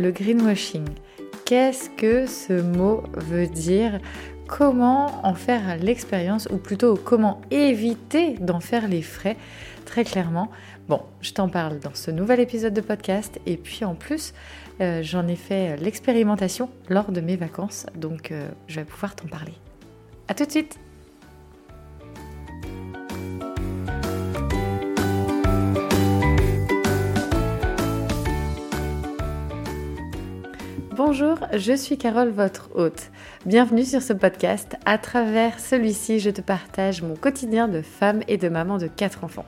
le greenwashing. Qu'est-ce que ce mot veut dire? Comment en faire l'expérience ou plutôt comment éviter d'en faire les frais? Très clairement Bon, je t'en parle dans ce nouvel épisode de podcast et puis en plus, euh, j'en ai fait l'expérimentation lors de mes vacances, donc euh, je vais pouvoir t'en parler. A tout de suite Bonjour, je suis Carole, votre hôte. Bienvenue sur ce podcast. À travers celui-ci, je te partage mon quotidien de femme et de maman de quatre enfants.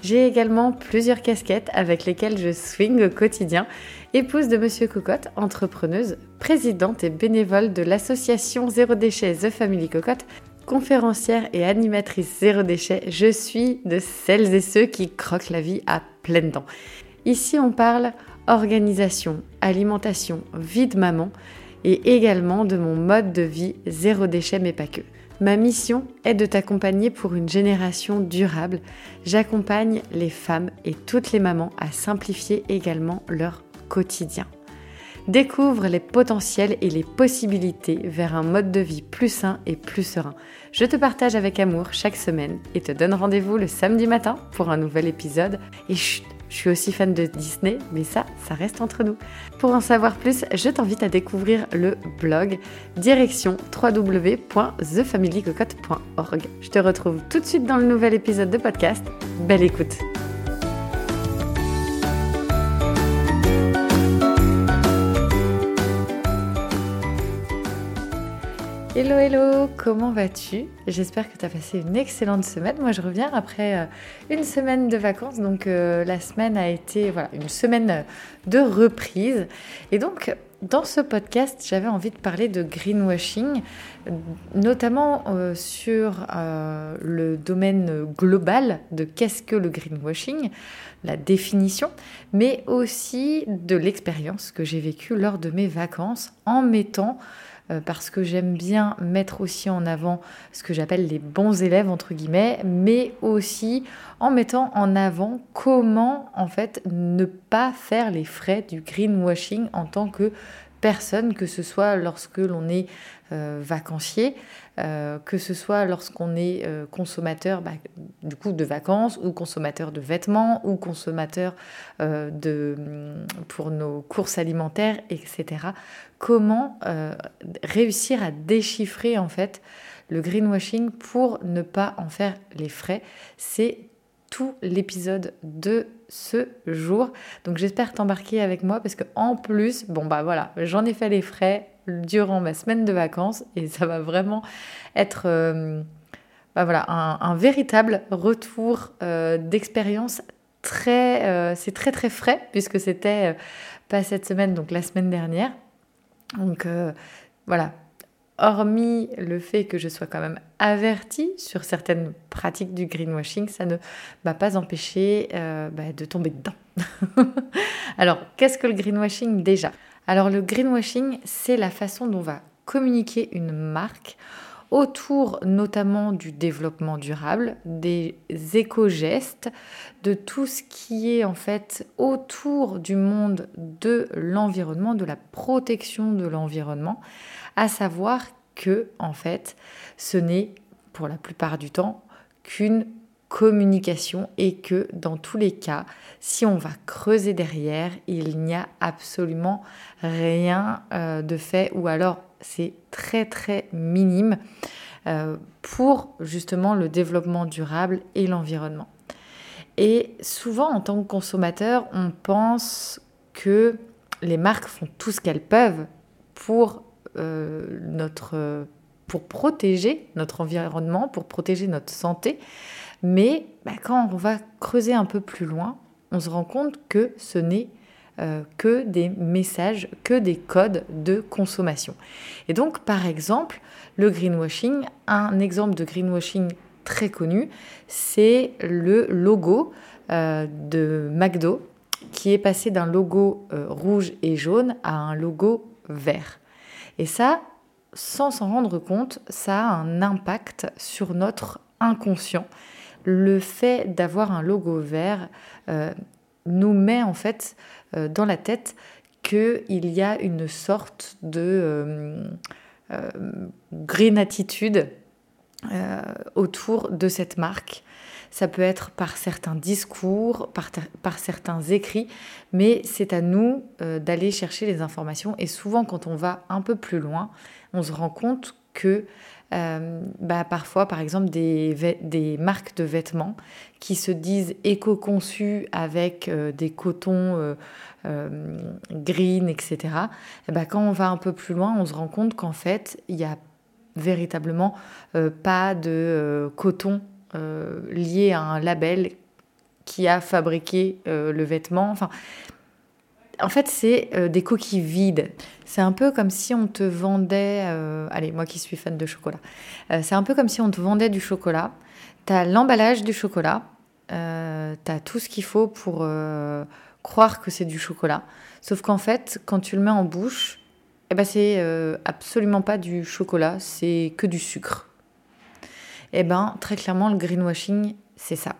J'ai également plusieurs casquettes avec lesquelles je swing au quotidien. Épouse de Monsieur Cocotte, entrepreneuse, présidente et bénévole de l'association Zéro Déchet The Family Cocotte, conférencière et animatrice Zéro Déchet, je suis de celles et ceux qui croquent la vie à pleines dents. Ici, on parle organisation, alimentation, vie de maman et également de mon mode de vie zéro déchet mais pas que. Ma mission est de t'accompagner pour une génération durable. J'accompagne les femmes et toutes les mamans à simplifier également leur quotidien. Découvre les potentiels et les possibilités vers un mode de vie plus sain et plus serein. Je te partage avec amour chaque semaine et te donne rendez-vous le samedi matin pour un nouvel épisode. Je suis aussi fan de Disney, mais ça, ça reste entre nous. Pour en savoir plus, je t'invite à découvrir le blog direction www.thefamilycocotte.org. Je te retrouve tout de suite dans le nouvel épisode de podcast. Belle écoute! Hello hello, comment vas-tu? J'espère que tu as passé une excellente semaine. Moi je reviens après euh, une semaine de vacances, donc euh, la semaine a été voilà, une semaine de reprise. Et donc dans ce podcast, j'avais envie de parler de greenwashing, notamment euh, sur le domaine global de qu'est-ce que le greenwashing, la définition, mais aussi de l'expérience que j'ai vécue lors de mes vacances en mettant euh, parce que j'aime bien mettre aussi en avant ce que j'appelle les bons élèves entre guillemets, mais aussi en mettant en avant comment en fait ne pas faire les frais du greenwashing en tant que personne, que ce soit lorsque l'on est euh, vacancier, euh, que ce soit lorsqu'on est euh, consommateur bah, du de vacances ou consommateur de vêtements ou consommateur de, mm, pour nos courses alimentaires, etc. Comment réussir à déchiffrer en fait le greenwashing pour ne pas en faire les frais? C'est tout l'épisode de ce jour. Donc j'espère t'embarquer avec moi parce que en plus, bon bah voilà, j'en ai fait les frais durant ma semaine de vacances et ça va vraiment être euh, bah voilà, un, véritable retour euh, d'expérience très euh, c'est très très frais puisque c'était pas cette semaine donc la semaine dernière. Donc voilà, hormis le fait que je sois quand même avertie sur certaines pratiques du greenwashing, ça ne m'a pas empêché bah, de tomber dedans. Alors, qu'est-ce que le greenwashing déjà? Alors, le greenwashing, c'est la façon dont va communiquer une marque autour notamment du développement durable, des éco-gestes, de tout ce qui est en fait autour du monde de l'environnement, de la protection de l'environnement, à savoir que en fait, ce n'est pour la plupart du temps qu'une communication et que dans tous les cas, si on va creuser derrière, il n'y a absolument rien euh, de fait ou alors c'est très très minime euh, pour justement le développement durable et l'environnement. Et souvent en tant que consommateur, on pense que les marques font tout ce qu'elles peuvent pour euh, notre, pour protéger notre environnement, pour protéger notre santé. Mais bah, quand on va creuser un peu plus loin, on se rend compte que ce n'est euh, que des messages, que des codes de consommation. Et donc, par exemple, le greenwashing, un exemple de greenwashing très connu, c'est le logo euh, de McDo qui est passé d'un logo rouge et jaune à un logo vert. Et ça, sans s'en rendre compte, ça a un impact sur notre inconscient. Le fait d'avoir un logo vert euh, nous met en fait euh, dans la tête qu'il y a une sorte de green attitude autour de cette marque ça peut être par certains discours, par, certains écrits, mais c'est à nous euh, d'aller chercher les informations. Et souvent, quand on va un peu plus loin, on se rend compte que euh, bah, parfois, par exemple, des, des, marques de vêtements qui se disent éco-conçues avec euh, des cotons green, etc. Et bah, quand on va un peu plus loin, on se rend compte qu'en fait, il n'y a véritablement pas de coton euh, lié à un label qui a fabriqué euh, le vêtement. Enfin, en fait, c'est euh, des coquilles vides. C'est un peu comme si on te vendait. allez, moi qui suis fan de chocolat. c'est un peu comme si on te vendait du chocolat. Tu as l'emballage du chocolat. tu as tout ce qu'il faut pour croire que c'est du chocolat. Sauf qu'en fait, quand tu le mets en bouche, eh ben, c'est absolument pas du chocolat, c'est que du sucre. Eh bien, très clairement, le greenwashing, c'est ça.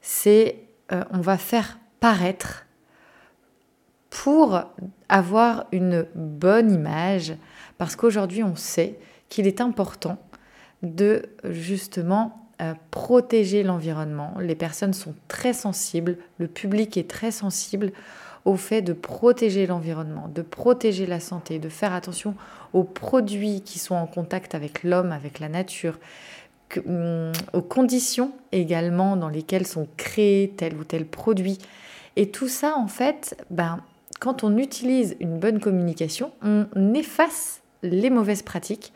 C'est euh, on va faire paraître pour avoir une bonne image, parce qu'aujourd'hui, on sait qu'il est important de justement euh, protéger l'environnement. Les personnes sont très sensibles, le public est très sensible au fait de protéger l'environnement, de protéger la santé, de faire attention aux produits qui sont en contact avec l'homme, avec la nature, Hum, aux conditions également dans lesquelles sont créés tel ou tel produit. Et tout ça, en fait, ben, quand on utilise une bonne communication, on efface les mauvaises pratiques.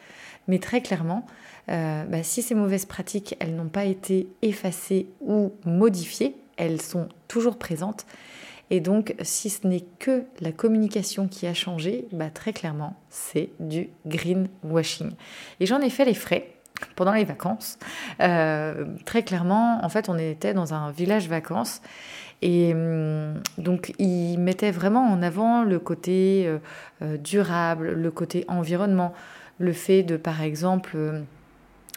Mais très clairement, euh, ben, si ces mauvaises pratiques, elles n'ont pas été effacées ou modifiées, elles sont toujours présentes. Et donc, si ce n'est que la communication qui a changé, ben, très clairement, c'est du greenwashing. Et j'en ai fait les frais pendant les vacances. Euh, très clairement, en fait, on était dans un village vacances. Et hum, donc, ils mettaient vraiment en avant le côté euh, euh, durable, le côté environnement, le fait de, par exemple,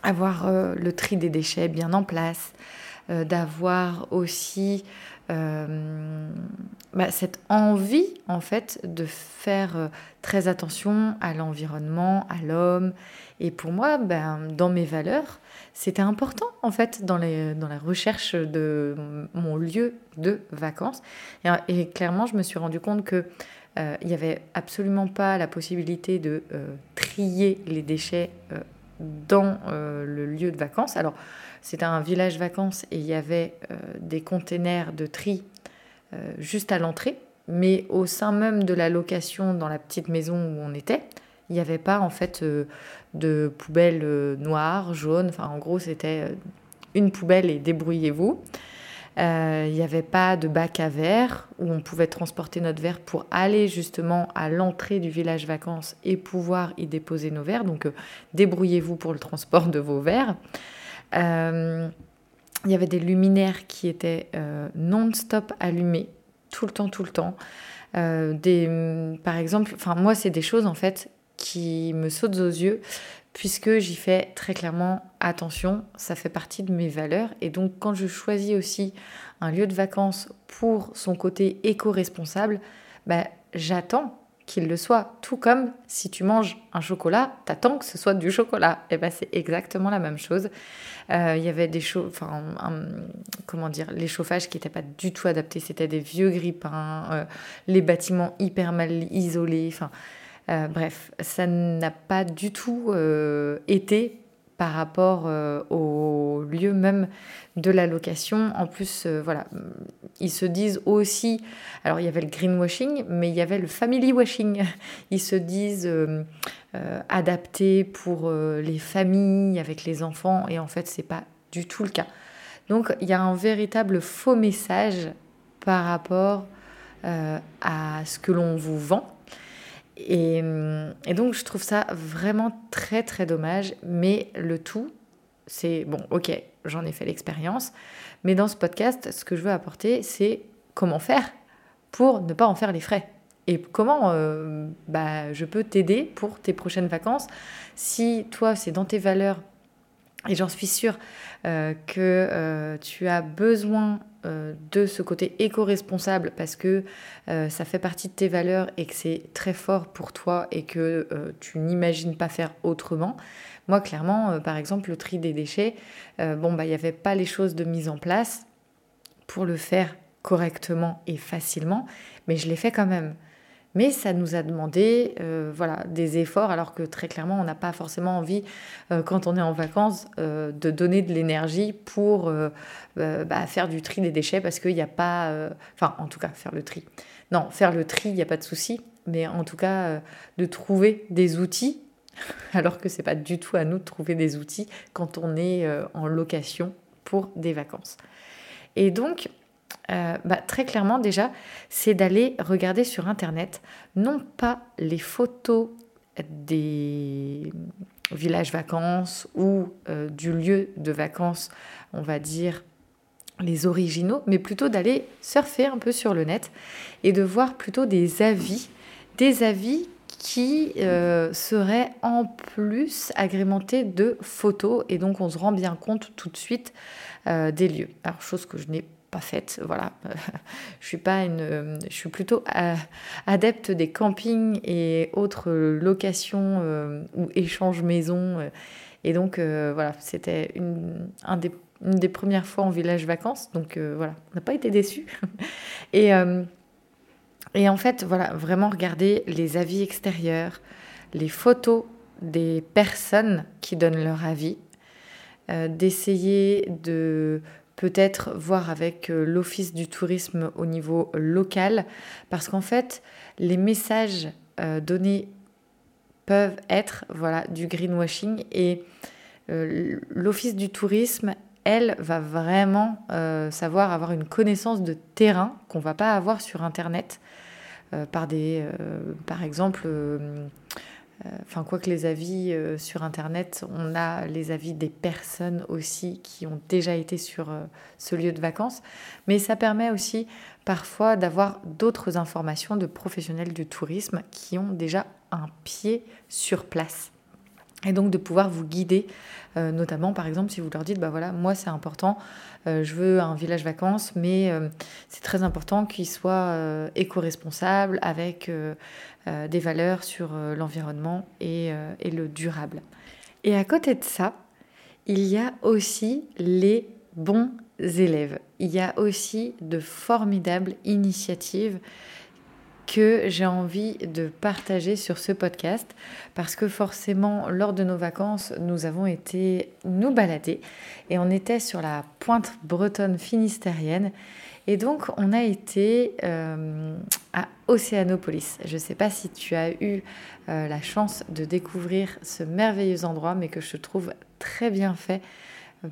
avoir le tri des déchets bien en place, d'avoir aussi bah, cette envie, en fait, de faire très attention à l'environnement, à l'homme et pour moi, ben, dans mes valeurs, c'était important en fait dans, la recherche de mon lieu de vacances. Et, clairement, je me suis rendu compte que euh, n'y avait absolument pas la possibilité de euh, trier les déchets euh, dans le lieu de vacances. Alors, c'était un village vacances et il y avait des containers de tri juste à l'entrée, mais au sein même de la location dans la petite maison où on était, il n'y avait pas en fait euh, de poubelle euh, noire, jaune. Enfin, en gros, c'était euh, une poubelle et débrouillez-vous. Il n'y avait pas de bac à verre où on pouvait transporter notre verre pour aller justement à l'entrée du village vacances et pouvoir y déposer nos verres. Donc débrouillez-vous pour le transport de vos verres. Il y avait des luminaires qui étaient non-stop allumés, tout le temps, tout le temps. des, par exemple, enfin moi c'est des choses en fait qui me sautent aux yeux puisque j'y fais très clairement attention, ça fait partie de mes valeurs et donc quand je choisis aussi un lieu de vacances pour son côté éco-responsable, bah, j'attends qu'il le soit. Tout comme si tu manges un chocolat, t'attends que ce soit du chocolat. Et ben c'est exactement la même chose. Euh, il y avait des enfin comment dire, les chauffages qui n'étaient pas du tout adaptés. C'était des vieux grippins, euh, les bâtiments hyper mal isolés. Enfin, euh, bref, ça n'a pas du tout été par rapport euh, au lieu même de la location. En plus, voilà, ils se disent aussi, alors il y avait le greenwashing, mais il y avait le family washing. Ils se disent adaptés pour les familles avec les enfants, et en fait, c'est pas du tout le cas. Donc, il y a un véritable faux message par rapport à ce que l'on vous vend et, donc, je trouve ça vraiment très, très dommage. Mais le tout, c'est bon, ok, j'en ai fait l'expérience. Mais dans ce podcast, ce que je veux apporter, c'est comment faire pour ne pas en faire les frais. Et comment euh, bah, je peux t'aider pour tes prochaines vacances. Si toi, c'est dans tes valeurs, et j'en suis sûre euh, que euh, tu as besoin de ce côté éco-responsable parce que ça fait partie de tes valeurs et que c'est très fort pour toi et que tu n'imagines pas faire autrement. Moi, clairement, par exemple, le tri des déchets, bon, bah, il n'y avait pas les choses de mise en place pour le faire correctement et facilement, mais je l'ai fait quand même. Mais ça nous a demandé euh, voilà, des efforts, alors que très clairement, on n'a pas forcément envie, euh, quand on est en vacances, euh, de donner de l'énergie pour bah, faire du tri des déchets, parce qu'il n'y a pas... Enfin, en tout cas, faire le tri. Non, faire le tri, il n'y a pas de souci, mais en tout cas, de trouver des outils, alors que c'est pas du tout à nous de trouver des outils quand on est en location pour des vacances. Et donc, euh, bah, très clairement déjà, c'est d'aller regarder sur Internet, non pas les photos des villages vacances ou euh, du lieu de vacances, on va dire les originaux, mais plutôt d'aller surfer un peu sur le net et de voir plutôt des avis, des avis qui euh, seraient en plus agrémentés de photos et donc on se rend bien compte tout de suite des lieux. Alors chose que je n'ai faite. Voilà, je suis pas une, je suis plutôt adepte des campings et autres locations euh, ou échanges maison. Euh. Et donc euh, voilà, c'était une, un des, une premières fois en village vacances. Donc voilà, on n'a pas été déçus. et en fait, voilà, vraiment regarder les avis extérieurs, les photos des personnes qui donnent leur avis, d'essayer de peut-être voir avec euh, l'Office du tourisme au niveau local, parce qu'en fait, les messages euh, donnés peuvent être voilà, du greenwashing et euh, l'Office du tourisme, elle, va vraiment savoir avoir une connaissance de terrain qu'on va pas avoir sur Internet par des, par exemple, enfin, quoi que les avis euh, sur Internet, on a les avis des personnes aussi qui ont déjà été sur euh, ce lieu de vacances. Mais ça permet aussi parfois d'avoir d'autres informations de professionnels du tourisme qui ont déjà un pied sur place et donc de pouvoir vous guider, euh, notamment par exemple si vous leur dites, bah voilà, moi c'est important, euh, je veux un village vacances, mais euh, c'est très important qu'il soit éco-responsable avec des valeurs sur l'environnement et, et le durable. Et à côté de ça, il y a aussi les bons élèves. Il y a aussi de formidables initiatives que j'ai envie de partager sur ce podcast parce que forcément lors de nos vacances nous avons été nous balader et on était sur la pointe bretonne finistérienne et donc on a été euh, à Océanopolis. Je ne sais pas si tu as eu euh, la chance de découvrir ce merveilleux endroit mais que je trouve très bien fait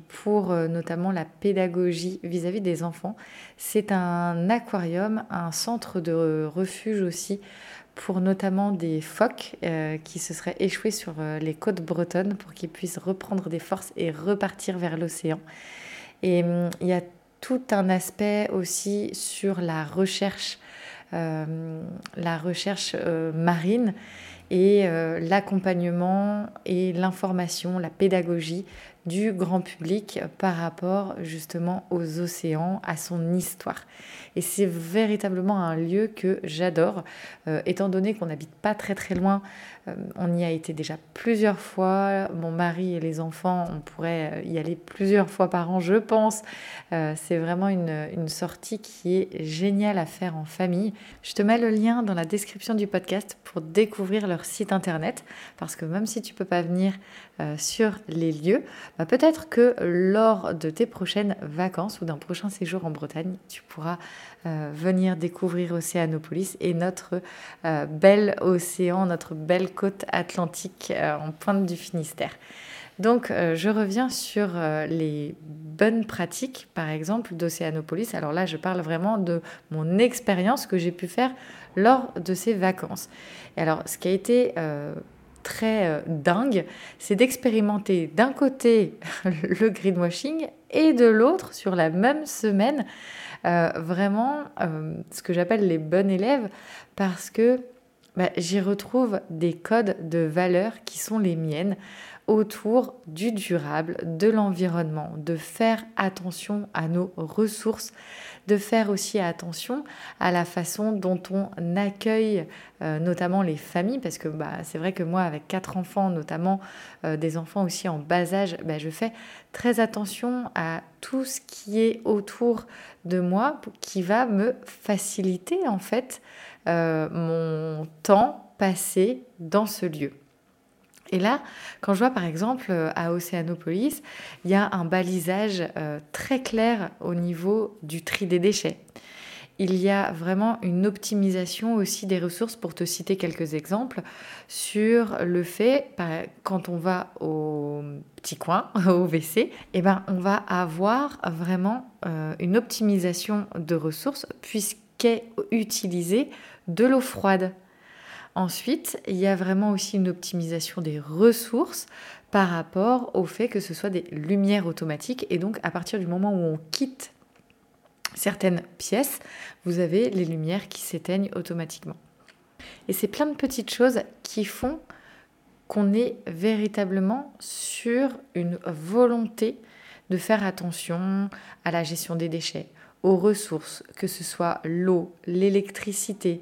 pour euh, notamment la pédagogie vis-à-vis des enfants. C'est un aquarium, un centre de refuge aussi pour notamment des phoques euh, qui se seraient échoués sur euh, les côtes bretonnes pour qu'ils puissent reprendre des forces et repartir vers l'océan. Et hum, il y a tout un aspect aussi sur la recherche, la recherche marine et l'accompagnement et l'information, la pédagogie du grand public par rapport justement aux océans, à son histoire. Et c'est véritablement un lieu que j'adore, euh, étant donné qu'on n'habite pas très très loin. Euh, on y a été déjà plusieurs fois. Mon mari et les enfants, on pourrait euh, y aller plusieurs fois par an, je pense. c'est vraiment une, une sortie qui est géniale à faire en famille. Je te mets le lien dans la description du podcast pour découvrir leur site internet, parce que même si tu peux pas venir sur les lieux, bah, peut-être que lors de tes prochaines vacances ou d'un prochain séjour en Bretagne, tu pourras euh, venir découvrir Océanopolis et notre euh, bel océan, notre belle côte atlantique euh, en pointe du Finistère. Donc, je reviens sur les bonnes pratiques, par exemple, d'Océanopolis. Alors là, je parle vraiment de mon expérience que j'ai pu faire lors de ces vacances. Et alors, ce qui a été très euh, dingue, c'est d'expérimenter d'un côté le greenwashing et de l'autre, sur la même semaine, euh, vraiment euh, ce que j'appelle les bons élèves, parce que bah, j'y retrouve des codes de valeurs qui sont les miennes, autour du durable, de l'environnement, de faire attention à nos ressources, de faire aussi attention à la façon dont on accueille euh, notamment les familles, parce que bah, c'est vrai que moi, avec quatre enfants, notamment euh, des enfants aussi en bas âge, bah, je fais très attention à tout ce qui est autour de moi, qui va me faciliter en fait euh, mon temps passé dans ce lieu. Et là, quand je vois par exemple euh, à Océanopolis, il y a un balisage euh, très clair au niveau du tri des déchets. Il y a vraiment une optimisation aussi des ressources, pour te citer quelques exemples, sur le fait, quand on va au petit coin, au WC, eh ben, on va avoir vraiment euh, une optimisation de ressources puisqu'est utilisée de l'eau froide. Ensuite, il y a vraiment aussi une optimisation des ressources par rapport au fait que ce soit des lumières automatiques. Et donc, à partir du moment où on quitte certaines pièces, vous avez les lumières qui s'éteignent automatiquement. Et c'est plein de petites choses qui font qu'on est véritablement sur une volonté de faire attention à la gestion des déchets, aux ressources, que ce soit l'eau, l'électricité,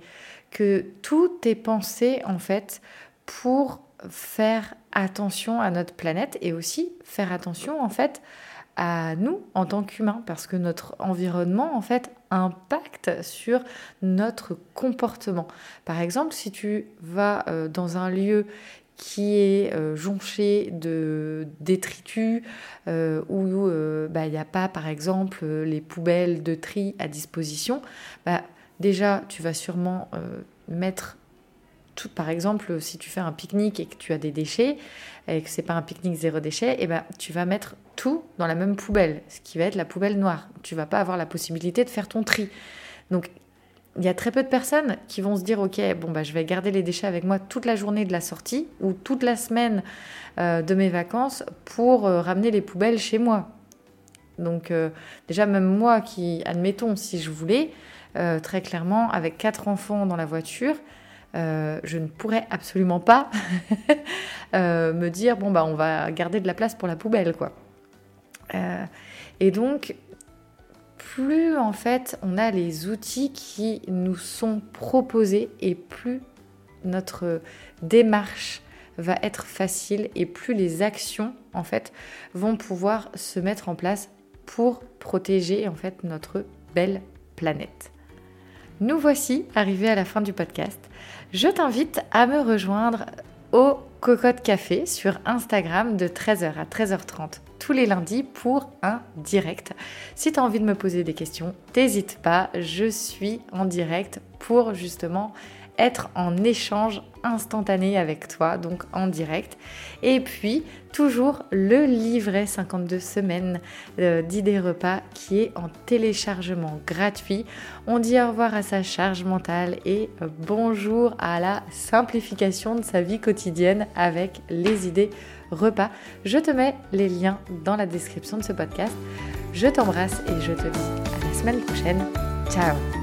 que tout est pensé en fait pour faire attention à notre planète et aussi faire attention en fait à nous en tant qu'humains parce que notre environnement en fait impacte sur notre comportement. Par exemple, si tu vas euh, dans un lieu qui est euh, jonché de détritus euh, où bah, il n'y a pas par exemple les poubelles de tri à disposition, bah, déjà, tu vas sûrement euh, mettre tout, par exemple, si tu fais un pique-nique et que tu as des déchets, et que c'est pas un pique-nique zéro déchet, et eh ben, tu vas mettre tout dans la même poubelle, ce qui va être la poubelle noire. Tu vas pas avoir la possibilité de faire ton tri. Donc, il y a très peu de personnes qui vont se dire, ok, bon bah, je vais garder les déchets avec moi toute la journée de la sortie ou toute la semaine euh, de mes vacances pour euh, ramener les poubelles chez moi. Donc, déjà, même moi qui, admettons, si je voulais, euh, très clairement, avec quatre enfants dans la voiture, euh, je ne pourrais absolument pas euh, me dire bon bah on va garder de la place pour la poubelle quoi. et donc plus en fait on a les outils qui nous sont proposés et plus notre démarche va être facile et plus les actions en fait vont pouvoir se mettre en place pour protéger en fait notre belle planète. Nous voici arrivés à la fin du podcast. Je t'invite à me rejoindre au Cocotte Café sur Instagram de 13h à 13h30 tous les lundis pour un direct. Si tu as envie de me poser des questions, n'hésite pas, je suis en direct pour justement être en échange instantané avec toi, donc en direct. Et puis, toujours le livret 52 semaines euh, d'idées repas qui est en téléchargement gratuit. On dit au revoir à sa charge mentale et euh, bonjour à la simplification de sa vie quotidienne avec les idées repas. Je te mets les liens dans la description de ce podcast. Je t'embrasse et je te dis à la semaine prochaine. Ciao